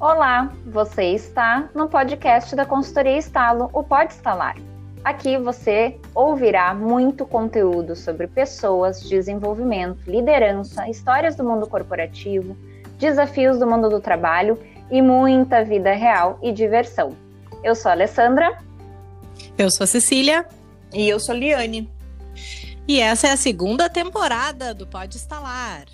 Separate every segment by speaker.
Speaker 1: Olá, você está no podcast da Consultoria Estalo, o Pode Estalar. Aqui você ouvirá muito conteúdo sobre pessoas, desenvolvimento, liderança, histórias do mundo corporativo, desafios do mundo do trabalho e muita vida real e diversão. Eu sou a Alessandra.
Speaker 2: Eu sou a Cecília.
Speaker 3: E eu sou a Liane.
Speaker 2: E essa é a segunda temporada do Pode Estalar.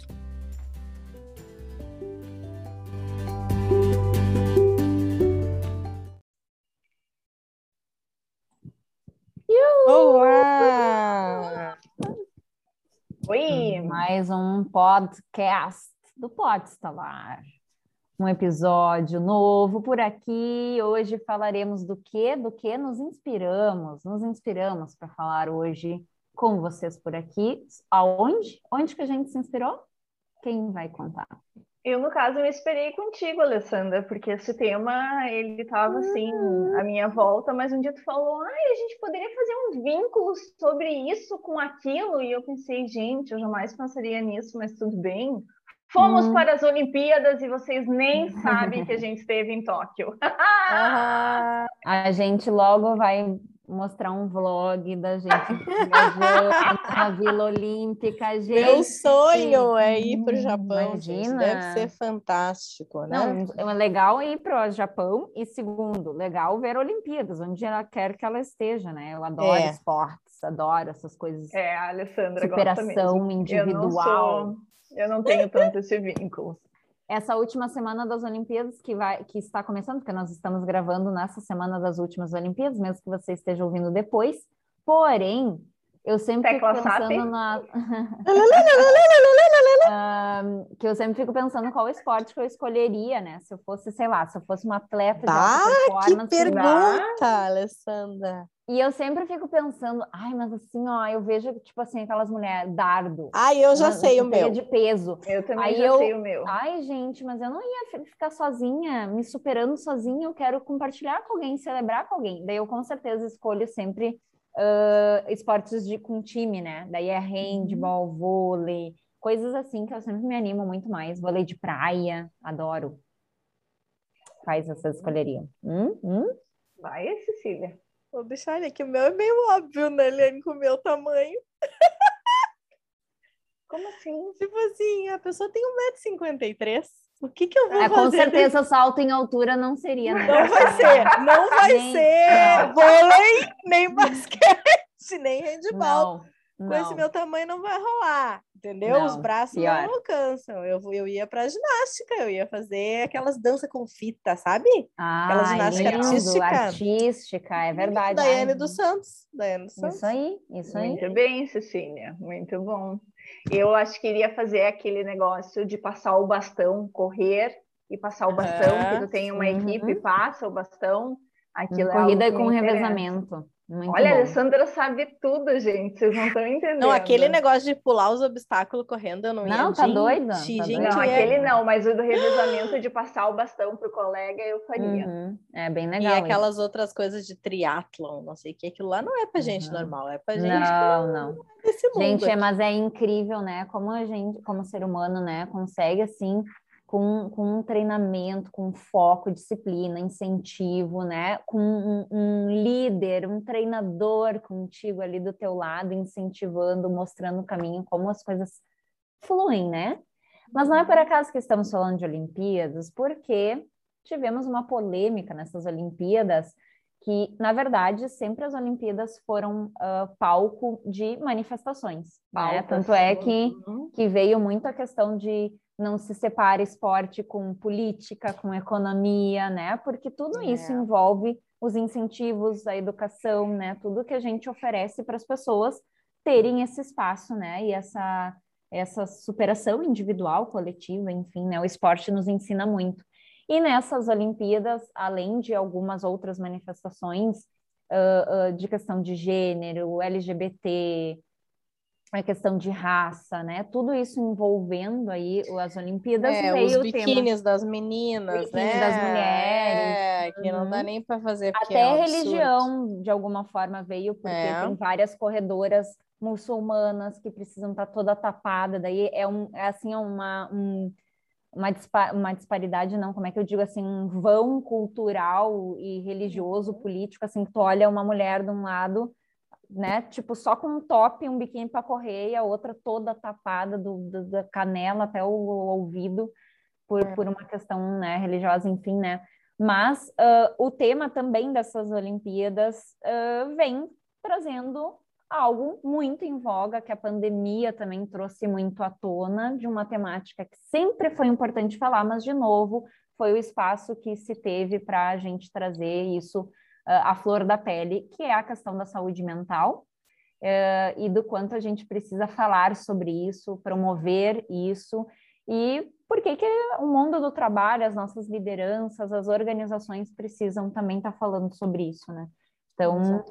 Speaker 3: Olá!
Speaker 1: Oi! Mais um podcast do Pode Estalar. Um episódio novo por aqui. Hoje falaremos do que? Do que nos inspiramos? Nos inspiramos para falar hoje com vocês por aqui. Aonde? Onde que a gente se inspirou? Quem vai contar?
Speaker 3: Eu, no caso, me esperei contigo, Alessandra, porque esse tema, ele estava assim, à minha volta, mas um dia tu falou, ai, a gente poderia fazer um vínculo sobre isso com aquilo, e eu pensei, gente, eu jamais pensaria nisso, mas tudo bem. Fomos hum. para as Olimpíadas e vocês nem sabem que a gente esteve em Tóquio.
Speaker 1: a gente logo vai mostrar um vlog da gente na Vila Olímpica, gente.
Speaker 3: Meu sonho é ir para o Japão. Imagina. Deve ser fantástico, né?
Speaker 1: Não, é legal ir para o Japão e segundo, legal ver Olimpíadas, onde ela quer que ela esteja, né? Eu adoro é. esportes, adoro essas coisas.
Speaker 3: É, a Alessandra
Speaker 1: superação individual.
Speaker 3: Eu não, sou... eu não tenho tanto esse vínculo
Speaker 1: essa última semana das Olimpíadas que vai que está começando, porque nós estamos gravando nessa semana das últimas Olimpíadas, mesmo que você esteja ouvindo depois. Porém, eu sempre Tecla fico pensando na um, que eu sempre fico pensando qual esporte que eu escolheria, né? Se eu fosse, sei lá, se eu fosse uma atleta
Speaker 3: bah, de performance. Que pergunta, Alessandra.
Speaker 1: E eu sempre fico pensando, ai, mas assim, ó, eu vejo, tipo assim, aquelas mulheres, dardo.
Speaker 3: Ai, eu já sei o meu.
Speaker 1: de peso.
Speaker 3: Eu também Aí já eu, sei o meu.
Speaker 1: Ai, gente, mas eu não ia ficar sozinha, me superando sozinha, eu quero compartilhar com alguém, celebrar com alguém. Daí eu com certeza escolho sempre uh, esportes de, com time, né? Daí é handball, uhum. vôlei, coisas assim que eu sempre me animo muito mais. Vôlei de praia, adoro. Quais vocês escolheriam? Hum? Hum?
Speaker 3: Vai, Cecília. Vou deixar ele aqui. O meu é meio óbvio, né, Eliane, com o meu tamanho.
Speaker 1: Como assim?
Speaker 3: Tipo assim, a pessoa tem 1,53m. O que, que eu vou é, fazer?
Speaker 1: Com certeza, de... salto em altura não seria.
Speaker 3: Né? Não vai ser. Não vai nem... ser não. vôlei, nem basquete, nem handball. Não. Não. Com esse meu tamanho não vai rolar, entendeu? Não, Os braços pior. não alcançam. Eu, eu ia para ginástica, eu ia fazer aquelas danças com fita, sabe?
Speaker 1: Ah, Aquela ginástica lindo, artística. Artística, é verdade.
Speaker 3: Daiane Ai, dos Santos. Daiane dos
Speaker 1: Santos. Isso aí, isso
Speaker 3: aí. Muito bem, Cecília, muito bom. Eu acho que iria fazer aquele negócio de passar o bastão, correr e passar o bastão, uhum. que tu tem uma uhum. equipe, passa o bastão.
Speaker 1: Aquilo é Corrida é com revezamento. Muito
Speaker 3: Olha,
Speaker 1: bom.
Speaker 3: a Alessandra sabe tudo, gente. Vocês não estão entendendo. Não, aquele negócio de pular os obstáculos correndo, eu não,
Speaker 1: não ia. Não, tá doida? Tá
Speaker 3: gente, não, é... aquele não, mas o do revezamento de passar o bastão pro colega eu faria.
Speaker 1: Uhum. É bem legal.
Speaker 3: E aquelas isso. outras coisas de triatlon, não sei o que, aquilo lá não é pra gente uhum. normal, é pra gente.
Speaker 1: Não, não. não. É gente, é, mas é incrível, né? Como a gente, como ser humano, né, consegue assim com, com um treinamento, com foco, disciplina, incentivo, né? Com um, um, líder, um treinador contigo ali do teu lado, incentivando, mostrando o caminho, como as coisas fluem, né? Mas não é por acaso que estamos falando de Olimpíadas, porque tivemos uma polêmica nessas Olimpíadas que, na verdade, sempre as Olimpíadas foram uh, palco de manifestações. Né? Tanto é que, uhum. que veio muito a questão de não se separa esporte com política, com economia, né? Porque tudo é. isso envolve os incentivos, a educação, né? Tudo que a gente oferece para as pessoas terem esse espaço, né? E essa essa superação individual, coletiva, enfim, né? O esporte nos ensina muito. E nessas Olimpíadas, além de algumas outras manifestações uh, uh, de questão de gênero, LGBT, a questão de raça, né? Tudo isso envolvendo aí as Olimpíadas
Speaker 3: é,
Speaker 1: veio
Speaker 3: os biquínis das meninas, biquíni né?
Speaker 1: das mulheres.
Speaker 3: É, que não dá uhum. nem para fazer
Speaker 1: Até
Speaker 3: é um
Speaker 1: religião, de alguma forma, veio, porque é. tem várias corredoras muçulmanas que precisam estar tá toda tapada, daí é, um, é assim, uma, um, uma, uma disparidade, não, como é que eu digo assim, um vão cultural e religioso, uhum. político, assim, que tu olha uma mulher de um lado, né, tipo, só com um top um biquíni para correr, e a outra toda tapada do, do, da canela até o, o ouvido, por, é. por uma questão, né, religiosa, enfim, né, mas uh, o tema também dessas Olimpíadas uh, vem trazendo algo muito em voga, que a pandemia também trouxe muito à tona, de uma temática que sempre foi importante falar, mas, de novo, foi o espaço que se teve para a gente trazer isso à flor da pele, que é a questão da saúde mental. Uh, e do quanto a gente precisa falar sobre isso, promover isso, e por que, que o mundo do trabalho, as nossas lideranças, as organizações precisam também estar tá falando sobre isso, né? Então,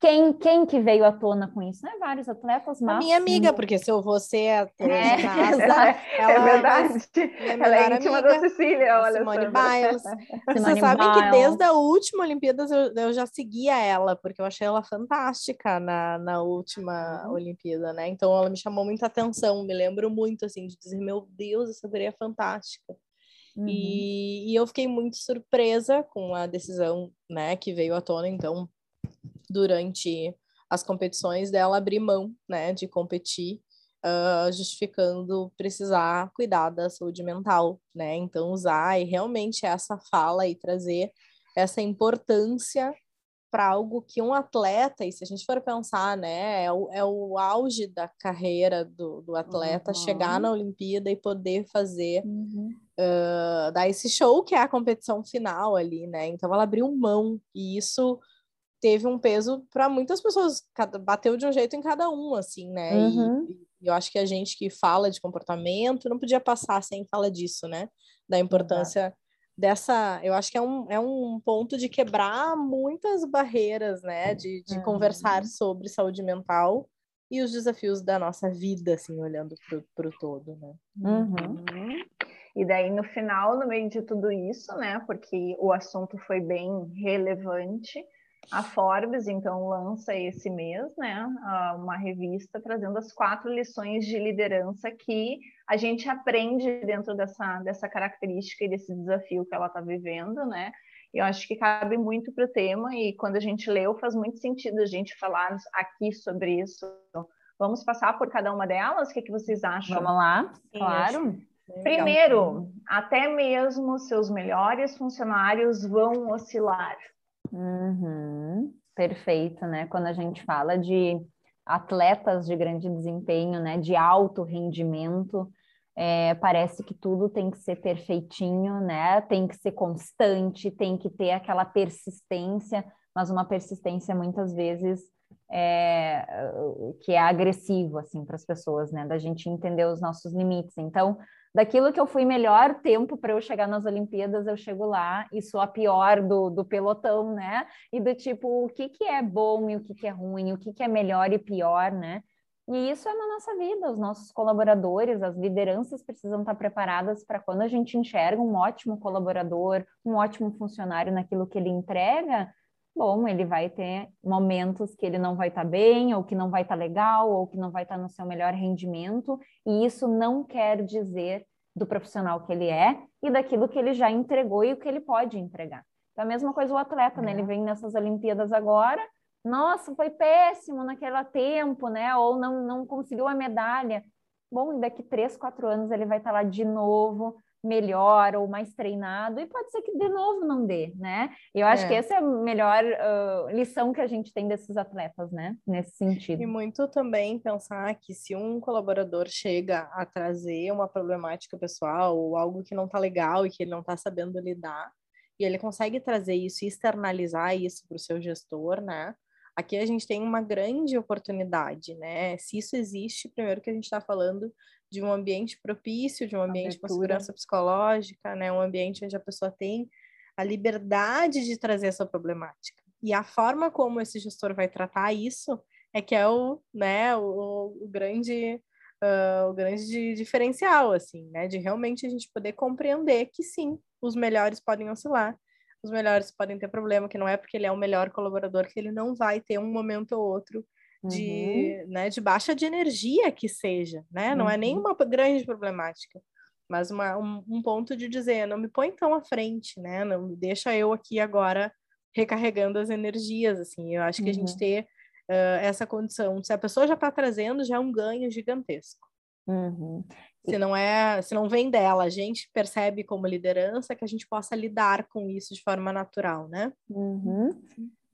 Speaker 1: quem, quem que veio à tona com isso? Não é vários atletas, mas...
Speaker 2: A minha amiga, porque se eu vou ser atleta é,
Speaker 3: de casa, é ela é verdade. Ela é íntima amiga, da Cecília, olha
Speaker 2: Simone Biles. Vocês sabem que desde a última Olimpíadas eu, eu já seguia ela, porque eu achei ela fantástica na, na última uhum. Olimpíada, né? Então ela me chamou muita atenção, me lembro muito, assim, de dizer, meu Deus, essa guria é fantástica. Uhum. E, e, eu fiquei muito surpresa com a decisão, né, que veio à tona, então, durante as competições dela abrir mão, né, de competir, uh, justificando precisar cuidar da saúde mental, né, então usar e realmente essa fala e trazer essa importância para algo que um atleta, e se a gente for pensar, né, é o, é o auge da carreira do, do atleta uhum. chegar na Olimpíada e poder fazer, uhum. uh, dar esse show que é a competição final ali, né? Então ela abriu mão, e isso teve um peso para muitas pessoas, bateu de um jeito em cada um, assim, né? Uhum. E, e, eu acho que a gente que fala de comportamento não podia passar sem falar disso, né? Da importância dessa, eu acho que é um, é um ponto de quebrar muitas barreiras, né, de, de uhum. conversar sobre saúde mental e os desafios da nossa vida, assim, olhando para o todo, né.
Speaker 3: Uhum. E daí, no final, no meio de tudo isso, né, porque o assunto foi bem relevante, a Forbes, então, lança esse mês, né, uma revista trazendo as quatro lições de liderança que a gente aprende dentro dessa, dessa característica e desse desafio que ela está vivendo, né? Eu acho que cabe muito para o tema e quando a gente leu faz muito sentido a gente falar aqui sobre isso. Vamos passar por cada uma delas? O que, que vocês acham?
Speaker 1: Vamos lá, claro.
Speaker 3: Primeiro, até mesmo seus melhores funcionários vão oscilar.
Speaker 1: Uhum, perfeito, né? Quando a gente fala de atletas de grande desempenho, né, de alto rendimento, é, parece que tudo tem que ser perfeitinho, né? Tem que ser constante, tem que ter aquela persistência, mas uma persistência muitas vezes é, que é agressivo assim para as pessoas, né? Da gente entender os nossos limites. Então, daquilo que eu fui melhor tempo para eu chegar nas Olimpíadas, eu chego lá e sou a pior do, do pelotão, né? E do tipo, o que, que é bom e o que, que é ruim, o que, que é melhor e pior, né? E isso é na nossa vida, os nossos colaboradores, as lideranças precisam estar preparadas para quando a gente enxerga um ótimo colaborador, um ótimo funcionário naquilo que ele entrega, bom, ele vai ter momentos que ele não vai estar tá bem, ou que não vai estar tá legal, ou que não vai estar tá no seu melhor rendimento, e isso não quer dizer do profissional que ele é e daquilo que ele já entregou e o que ele pode entregar. Então, a mesma coisa o atleta, né? Ele uhum. vem nessas Olimpíadas agora, nossa, foi péssimo naquele tempo, né? Ou não, não conseguiu a medalha. Bom, daqui três, quatro anos ele vai estar lá de novo, melhor ou mais treinado, e pode ser que de novo não dê, né? Eu acho é. que essa é a melhor uh, lição que a gente tem desses atletas, né? Nesse sentido.
Speaker 2: E muito também pensar que se um colaborador chega a trazer uma problemática pessoal ou algo que não tá legal e que ele não tá sabendo lidar, e ele consegue trazer isso e externalizar isso para o seu gestor, né? Aqui a gente tem uma grande oportunidade, né? Se isso existe, primeiro que a gente está falando de um ambiente propício, de um ambiente com segurança psicológica, né? Um ambiente onde a pessoa tem a liberdade de trazer essa problemática. E a forma como esse gestor vai tratar isso é que é o, né, o, o grande uh, o grande diferencial, assim, né? De realmente a gente poder compreender que sim, os melhores podem oscilar, os melhores podem ter problema, que não é porque ele é o melhor colaborador que ele não vai ter um momento ou outro de, uhum. né, de baixa de energia que seja, né? Não uhum. é nenhuma grande problemática. mas uma, um, um, ponto de dizer, não me põe tão à frente, né? Não me deixa eu aqui agora recarregando as energias, assim. Eu acho que uhum. a gente uhum. ter uh, essa condição, se a pessoa já está trazendo, já é um ganho gigantesco.
Speaker 1: Uhum.
Speaker 2: Se não é, se não vem dela, a gente percebe como liderança que a gente possa lidar com isso de forma natural, né?
Speaker 1: Uhum.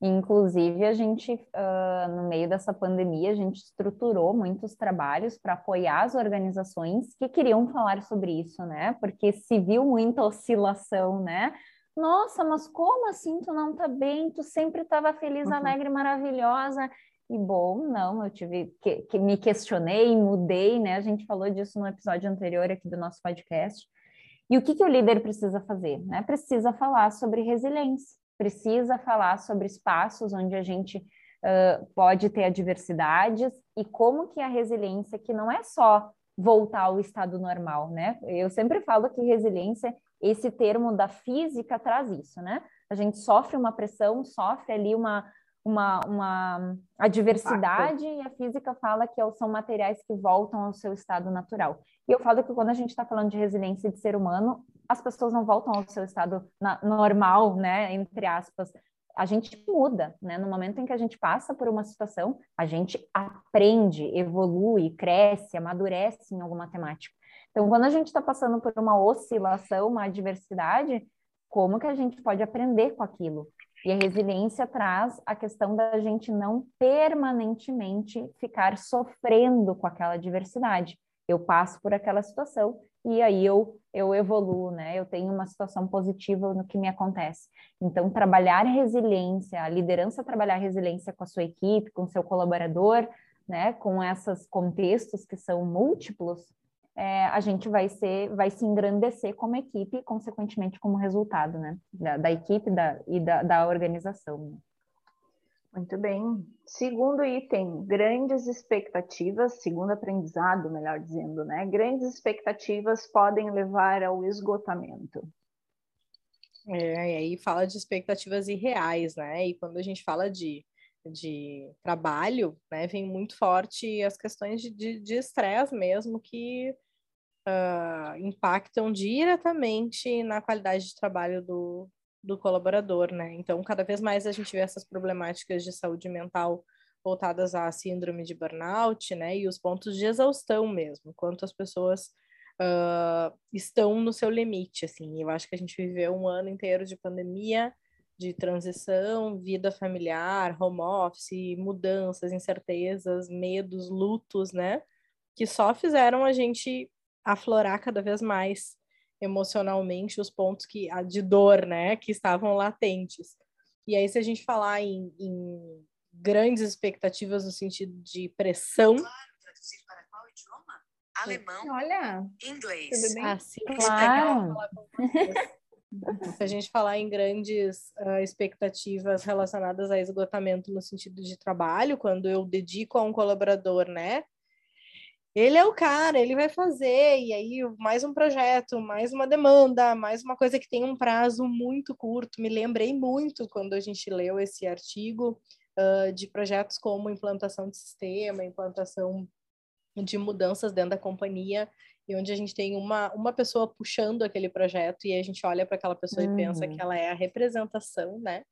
Speaker 1: Inclusive, a gente, uh, no meio dessa pandemia, a gente estruturou muitos trabalhos para apoiar as organizações que queriam falar sobre isso, né? Porque se viu muita oscilação, né? Nossa, mas como assim tu não tá bem? Tu sempre estava feliz, uhum. alegre, maravilhosa. E bom, não, eu tive que, que, me questionei, mudei, né? A gente falou disso no episódio anterior aqui do nosso podcast. E o que, que o líder precisa fazer? Né? Precisa falar sobre resiliência, precisa falar sobre espaços onde a gente uh, pode ter adversidades e como que a resiliência, que não é só voltar ao estado normal, né? Eu sempre falo que resiliência, esse termo da física traz isso, né? A gente sofre uma pressão, sofre ali uma, uma, uma adversidade e a física fala que são materiais que voltam ao seu estado natural. E eu falo que quando a gente está falando de resiliência de ser humano, as pessoas não voltam ao seu estado na, normal, né, entre aspas. A gente muda, né? No momento em que a gente passa por uma situação, a gente aprende, evolui, cresce, amadurece em alguma temática. Então, quando a gente está passando por uma oscilação, uma adversidade, como que a gente pode aprender com aquilo? E a resiliência traz a questão da gente não permanentemente ficar sofrendo com aquela diversidade. Eu passo por aquela situação e aí eu, eu evoluo, né? Eu tenho uma situação positiva no que me acontece. Então, trabalhar resiliência, a liderança trabalhar resiliência com a sua equipe, com o seu colaborador, né? Com esses contextos que são múltiplos, é, a gente vai ser, vai se engrandecer como equipe e, consequentemente, como resultado, né? Da, da equipe da, e da, da organização.
Speaker 3: Muito bem. Segundo item, grandes expectativas, segundo aprendizado, melhor dizendo, né? Grandes expectativas podem levar ao esgotamento.
Speaker 2: É, e aí fala de expectativas irreais, né? E quando a gente fala de de trabalho, né, vem muito forte as questões de estresse mesmo, que uh, impactam diretamente na qualidade de trabalho do, do colaborador, né? Então, cada vez mais a gente vê essas problemáticas de saúde mental voltadas à síndrome de burnout, né? E os pontos de exaustão mesmo, quanto as pessoas uh, estão no seu limite, assim. Eu acho que a gente viveu um ano inteiro de pandemia, de transição, vida familiar, home office, mudanças, incertezas, medos, lutos, né? Que só fizeram a gente aflorar cada vez mais emocionalmente os pontos que de dor, né, que estavam latentes. E aí, se a gente falar em, em grandes expectativas no sentido de pressão. Claro, traduzir para qual idioma?
Speaker 3: Alemão. Olha.
Speaker 2: Inglês. Tudo bem? Ah, sim, claro. se a gente falar em grandes uh, expectativas relacionadas a esgotamento no sentido de trabalho, quando eu dedico a um colaborador, né, ele é o cara, ele vai fazer, e aí mais um projeto, mais uma demanda, mais uma coisa que tem um prazo muito curto. Me lembrei muito quando a gente leu esse artigo uh, de projetos como implantação de sistema, implantação de mudanças dentro da companhia, e onde a gente tem uma, uma pessoa puxando aquele projeto e a gente olha para aquela pessoa uhum. e pensa que ela é a representação, né,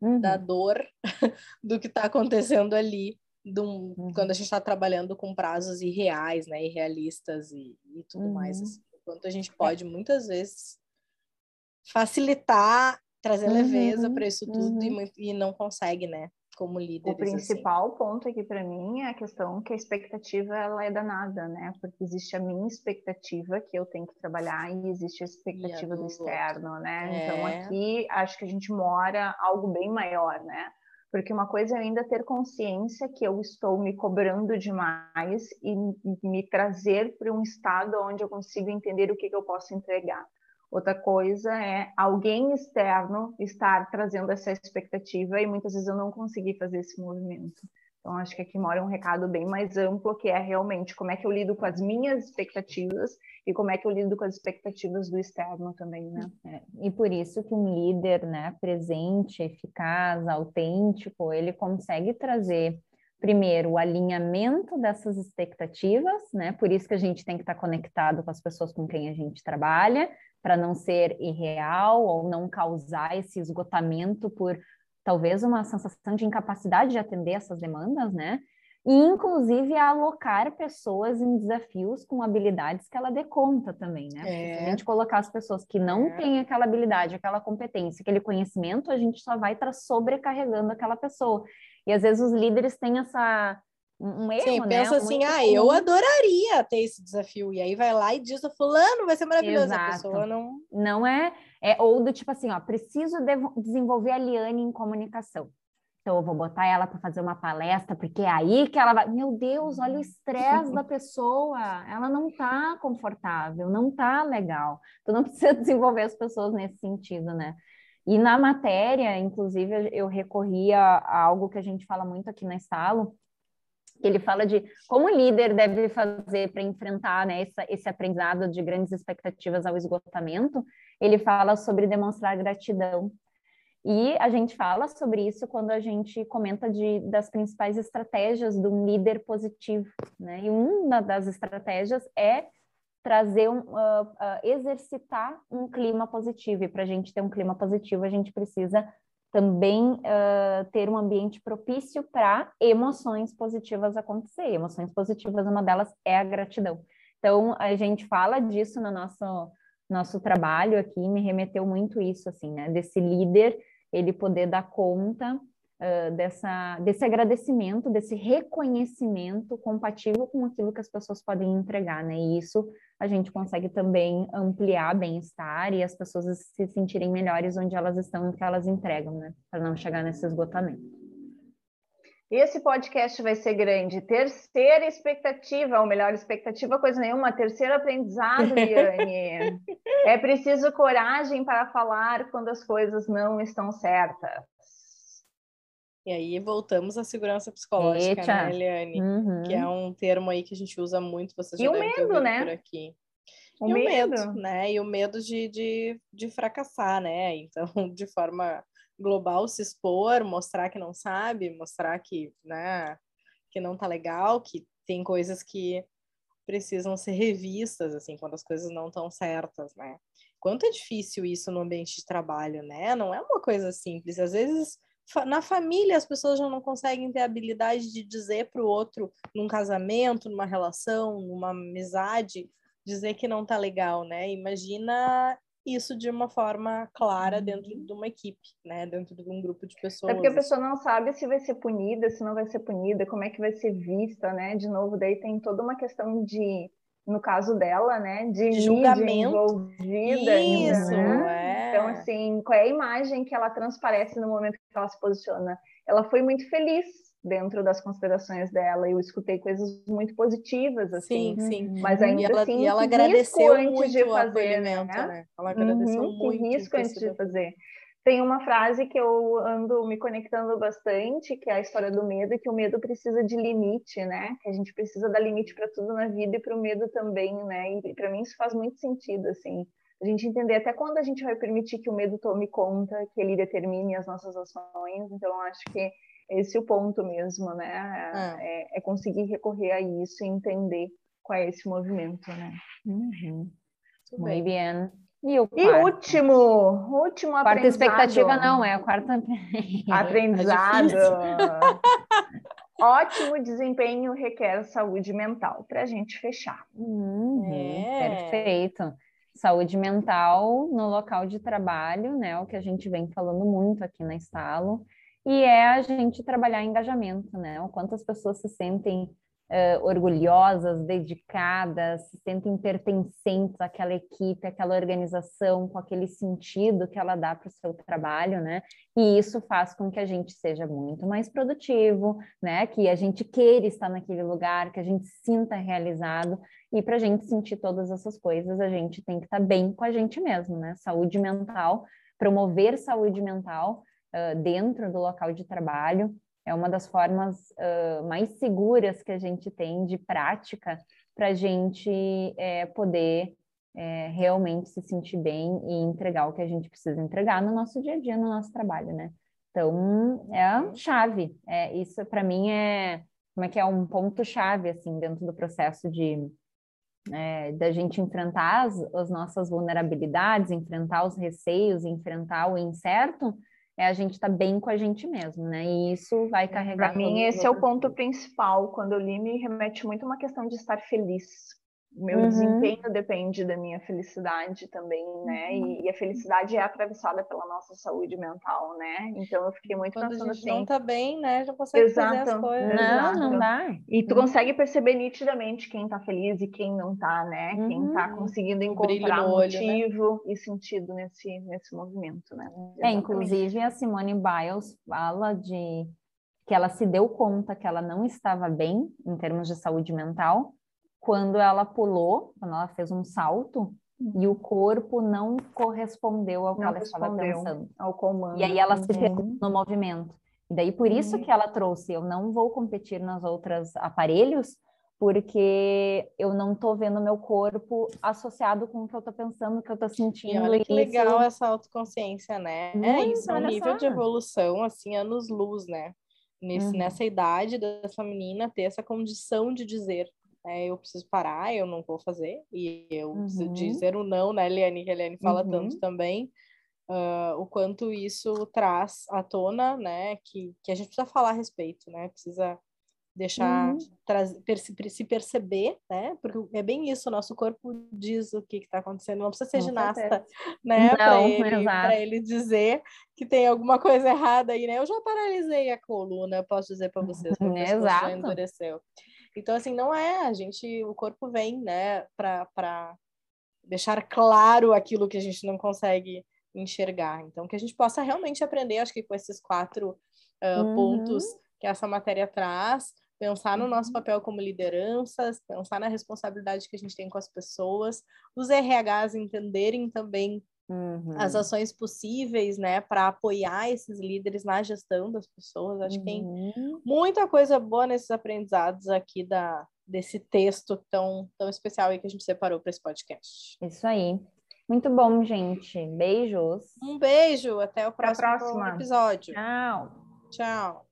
Speaker 2: uhum. da dor do que está acontecendo ali do, uhum. quando a gente está trabalhando com prazos irreais, né, irrealistas e, e tudo uhum. mais. Assim, enquanto a gente é. pode muitas vezes facilitar, trazer uhum. leveza para isso tudo e, uhum. e, não consegue, né? Como líder.
Speaker 3: O assim. principal assim. ponto aqui para mim é a questão que a expectativa ela é danada, né? Porque existe a minha expectativa que eu tenho que trabalhar e existe a expectativa do externo, né? Então, é. Então aqui acho que a gente mora algo bem maior, né? Porque uma coisa é ainda ter consciência que eu estou me cobrando demais e me trazer para um estado onde eu consigo entender o que, que eu posso entregar. Outra coisa é alguém externo estar trazendo essa expectativa e muitas vezes eu não consegui fazer esse movimento. Então, acho que aqui mora um recado bem mais amplo, que é realmente como é que eu lido com as minhas expectativas e como é que eu lido com as expectativas do externo também, né?
Speaker 1: É, e por isso que um líder, né, presente, eficaz, autêntico, ele consegue trazer primeiro, o alinhamento dessas expectativas, né? Por isso que a gente tem que estar conectado com as pessoas com quem a gente trabalha, para não ser irreal ou não causar esse esgotamento por talvez uma sensação de incapacidade de atender essas demandas, né? E, inclusive, alocar pessoas em desafios com habilidades que ela dê conta também, né? É. Se a gente colocar as pessoas que não é. têm aquela habilidade, aquela competência, aquele conhecimento, a gente só vai estar sobrecarregando aquela pessoa. E às vezes os líderes têm essa um erro,
Speaker 2: Sim,
Speaker 1: né?
Speaker 2: pensa assim, ah, eu adoraria ter esse desafio. E aí vai lá e diz, fulano vai ser maravilhoso. Exato. A pessoa não...
Speaker 1: Não é, é... Ou do tipo assim, ó, preciso de desenvolver a Liane em comunicação. Então, eu vou botar ela para fazer uma palestra, porque é aí que ela vai. Meu Deus, olha o estresse da pessoa. Ela não está confortável, não está legal. Tu não precisa desenvolver as pessoas nesse sentido, né? E na matéria, inclusive, eu recorri a, a algo que a gente fala muito aqui na Estalo, que ele fala de como o líder deve fazer para enfrentar né, essa, esse aprendizado de grandes expectativas ao esgotamento. Ele fala sobre demonstrar gratidão. E a gente fala sobre isso quando a gente comenta de, das principais estratégias de um líder positivo. Né? E uma das estratégias é trazer um, uh, uh, exercitar um clima positivo. E para a gente ter um clima positivo, a gente precisa também uh, ter um ambiente propício para emoções positivas acontecer. Emoções positivas, uma delas é a gratidão. Então, a gente fala disso no nosso, nosso trabalho aqui, me remeteu muito isso, assim, né? Desse líder, ele poder dar conta uh, dessa, desse agradecimento, desse reconhecimento compatível com aquilo que as pessoas podem entregar, né? E isso a gente consegue também ampliar bem-estar e as pessoas se sentirem melhores onde elas estão e que elas entregam, né? Para não chegar nesse esgotamento.
Speaker 3: Esse podcast vai ser grande. Terceira expectativa, ou melhor, expectativa, coisa nenhuma. Terceiro aprendizado, Liane. é preciso coragem para falar quando as coisas não estão certas.
Speaker 2: E aí voltamos à segurança psicológica, Eita. né, Eliane? Uhum. Que é um termo aí que a gente usa muito, você já
Speaker 3: e
Speaker 2: o
Speaker 3: medo, né?
Speaker 2: por aqui. O e medo. o medo, né? E o medo de, de, de fracassar, né? Então, de forma global, se expor, mostrar que não sabe, mostrar que, né, que não tá legal, que tem coisas que precisam ser revistas, assim, quando as coisas não estão certas, né? Quanto é difícil isso no ambiente de trabalho, né? Não é uma coisa simples. Às vezes na família as pessoas já não conseguem ter a habilidade de dizer para o outro num casamento, numa relação, numa amizade, dizer que não tá legal, né? Imagina isso de uma forma clara dentro uhum. de uma equipe, né? Dentro de um grupo de pessoas.
Speaker 3: É porque a pessoa não sabe se vai ser punida, se não vai ser punida, como é que vai ser vista, né? De novo, daí tem toda uma questão de no caso dela, né, de julgamento envolvida. Isso, né? é. Então, assim, qual é a imagem que ela transparece no momento que ela se posiciona? Ela foi muito feliz dentro das considerações dela. Eu escutei coisas muito positivas, assim.
Speaker 2: Sim, sim.
Speaker 3: Mas ainda
Speaker 2: e ela,
Speaker 3: assim,
Speaker 2: e ela agradeceu muito de fazer, né? né?
Speaker 3: Ela agradeceu uhum, muito. risco antes de fazer. Tem uma frase que eu ando me conectando bastante, que é a história do medo, que o medo precisa de limite, né? Que a gente precisa dar limite para tudo na vida e para o medo também, né? E para mim isso faz muito sentido, assim. A gente entender até quando a gente vai permitir que o medo tome conta, que ele determine as nossas ações. Então, eu acho que esse é o ponto mesmo, né? É, é, é conseguir recorrer a isso e entender qual é esse movimento, né?
Speaker 1: Uhum. Muito bem. E,
Speaker 3: o e último, último
Speaker 1: quarta aprendizado. expectativa não, é a quarta
Speaker 3: aprendizado. É Ótimo desempenho requer saúde mental, para a gente fechar.
Speaker 1: Uhum, é. Perfeito. Saúde mental no local de trabalho, né? O que a gente vem falando muito aqui na Estalo, e é a gente trabalhar engajamento, né? O quanto as pessoas se sentem uh, orgulhosas, dedicadas, se sentem pertencentes àquela equipe, àquela organização, com aquele sentido que ela dá para o seu trabalho, né? E isso faz com que a gente seja muito mais produtivo, né? Que a gente queira estar naquele lugar, que a gente sinta realizado. E para a gente sentir todas essas coisas, a gente tem que estar bem com a gente mesmo, né? Saúde mental, promover saúde mental uh, dentro do local de trabalho é uma das formas uh, mais seguras que a gente tem de prática para a gente é, poder é, realmente se sentir bem e entregar o que a gente precisa entregar no nosso dia a dia, no nosso trabalho, né? Então, é a chave. É, isso, para mim, é, como é que é um ponto chave assim dentro do processo de é, da gente enfrentar as, as, nossas vulnerabilidades, enfrentar os receios, enfrentar o incerto, é a gente estar tá bem com a gente mesmo, né? E isso vai carregar.
Speaker 3: Para mim, esse é o ponto principal. Quando eu li, me remete muito a uma questão de estar feliz. Meu uhum. desempenho depende da minha felicidade também, né? Uhum. E, e, a felicidade é atravessada pela nossa saúde mental, né? Então eu fiquei muito
Speaker 2: Quando
Speaker 3: pensando
Speaker 2: a gente
Speaker 3: assim.
Speaker 2: não tá bem, né? Já consegue Exato. fazer as coisas.
Speaker 1: Não, Exato. não dá.
Speaker 3: E tu uhum. consegue perceber nitidamente quem tá feliz e quem não tá, né? Uhum. Quem tá conseguindo encontrar motivo olho, né? e sentido nesse, nesse movimento, né?
Speaker 1: É, inclusive a Simone Biles fala de que ela se deu conta que ela não estava bem em termos de saúde mental quando ela pulou, quando ela fez um salto, e o corpo não correspondeu ao que ela estava pensando.
Speaker 3: Ao comando.
Speaker 1: E aí ela se perdeu no movimento. E daí por isso uhum. que ela trouxe, eu não vou competir nas outras aparelhos, porque eu não tô vendo meu corpo associado com o que eu tô pensando, o que eu tô sentindo. E
Speaker 2: olha que isso... legal essa autoconsciência, né? Muito, é isso, é um nível só. de evolução, assim, anos luz, né? Nesse, uhum. Nessa idade dessa menina ter essa condição de dizer, é, eu preciso parar, eu não vou fazer, e eu uhum. preciso dizer o não, né, Eliane, que a Eliane fala uhum. tanto também, uh, o quanto isso traz à tona, né, que, que a gente precisa falar a respeito, né, precisa deixar, uhum. se perceber, né, porque é bem isso, o nosso corpo diz o que está acontecendo, não precisa ser Com ginasta, certeza. né, para ele, ele dizer que tem alguma coisa errada aí, né, eu já paralisei a coluna, posso dizer para vocês, porque
Speaker 1: Exato.
Speaker 2: endureceu. Então, assim, não é, a gente, o corpo vem, né, para deixar claro aquilo que a gente não consegue enxergar. Então, que a gente possa realmente aprender, acho que com esses quatro uh, uhum. pontos que essa matéria traz, pensar no nosso uhum. papel como lideranças, pensar na responsabilidade que a gente tem com as pessoas, os RHs entenderem também Uhum. as ações possíveis, né, para apoiar esses líderes na gestão das pessoas. Acho uhum. que tem uhum. muita coisa boa nesses aprendizados aqui da, desse texto tão, tão especial aí que a gente separou para esse podcast.
Speaker 1: Isso aí. Muito bom, gente. Beijos.
Speaker 2: Um beijo. Até o próximo episódio.
Speaker 1: Tchau.
Speaker 2: Tchau.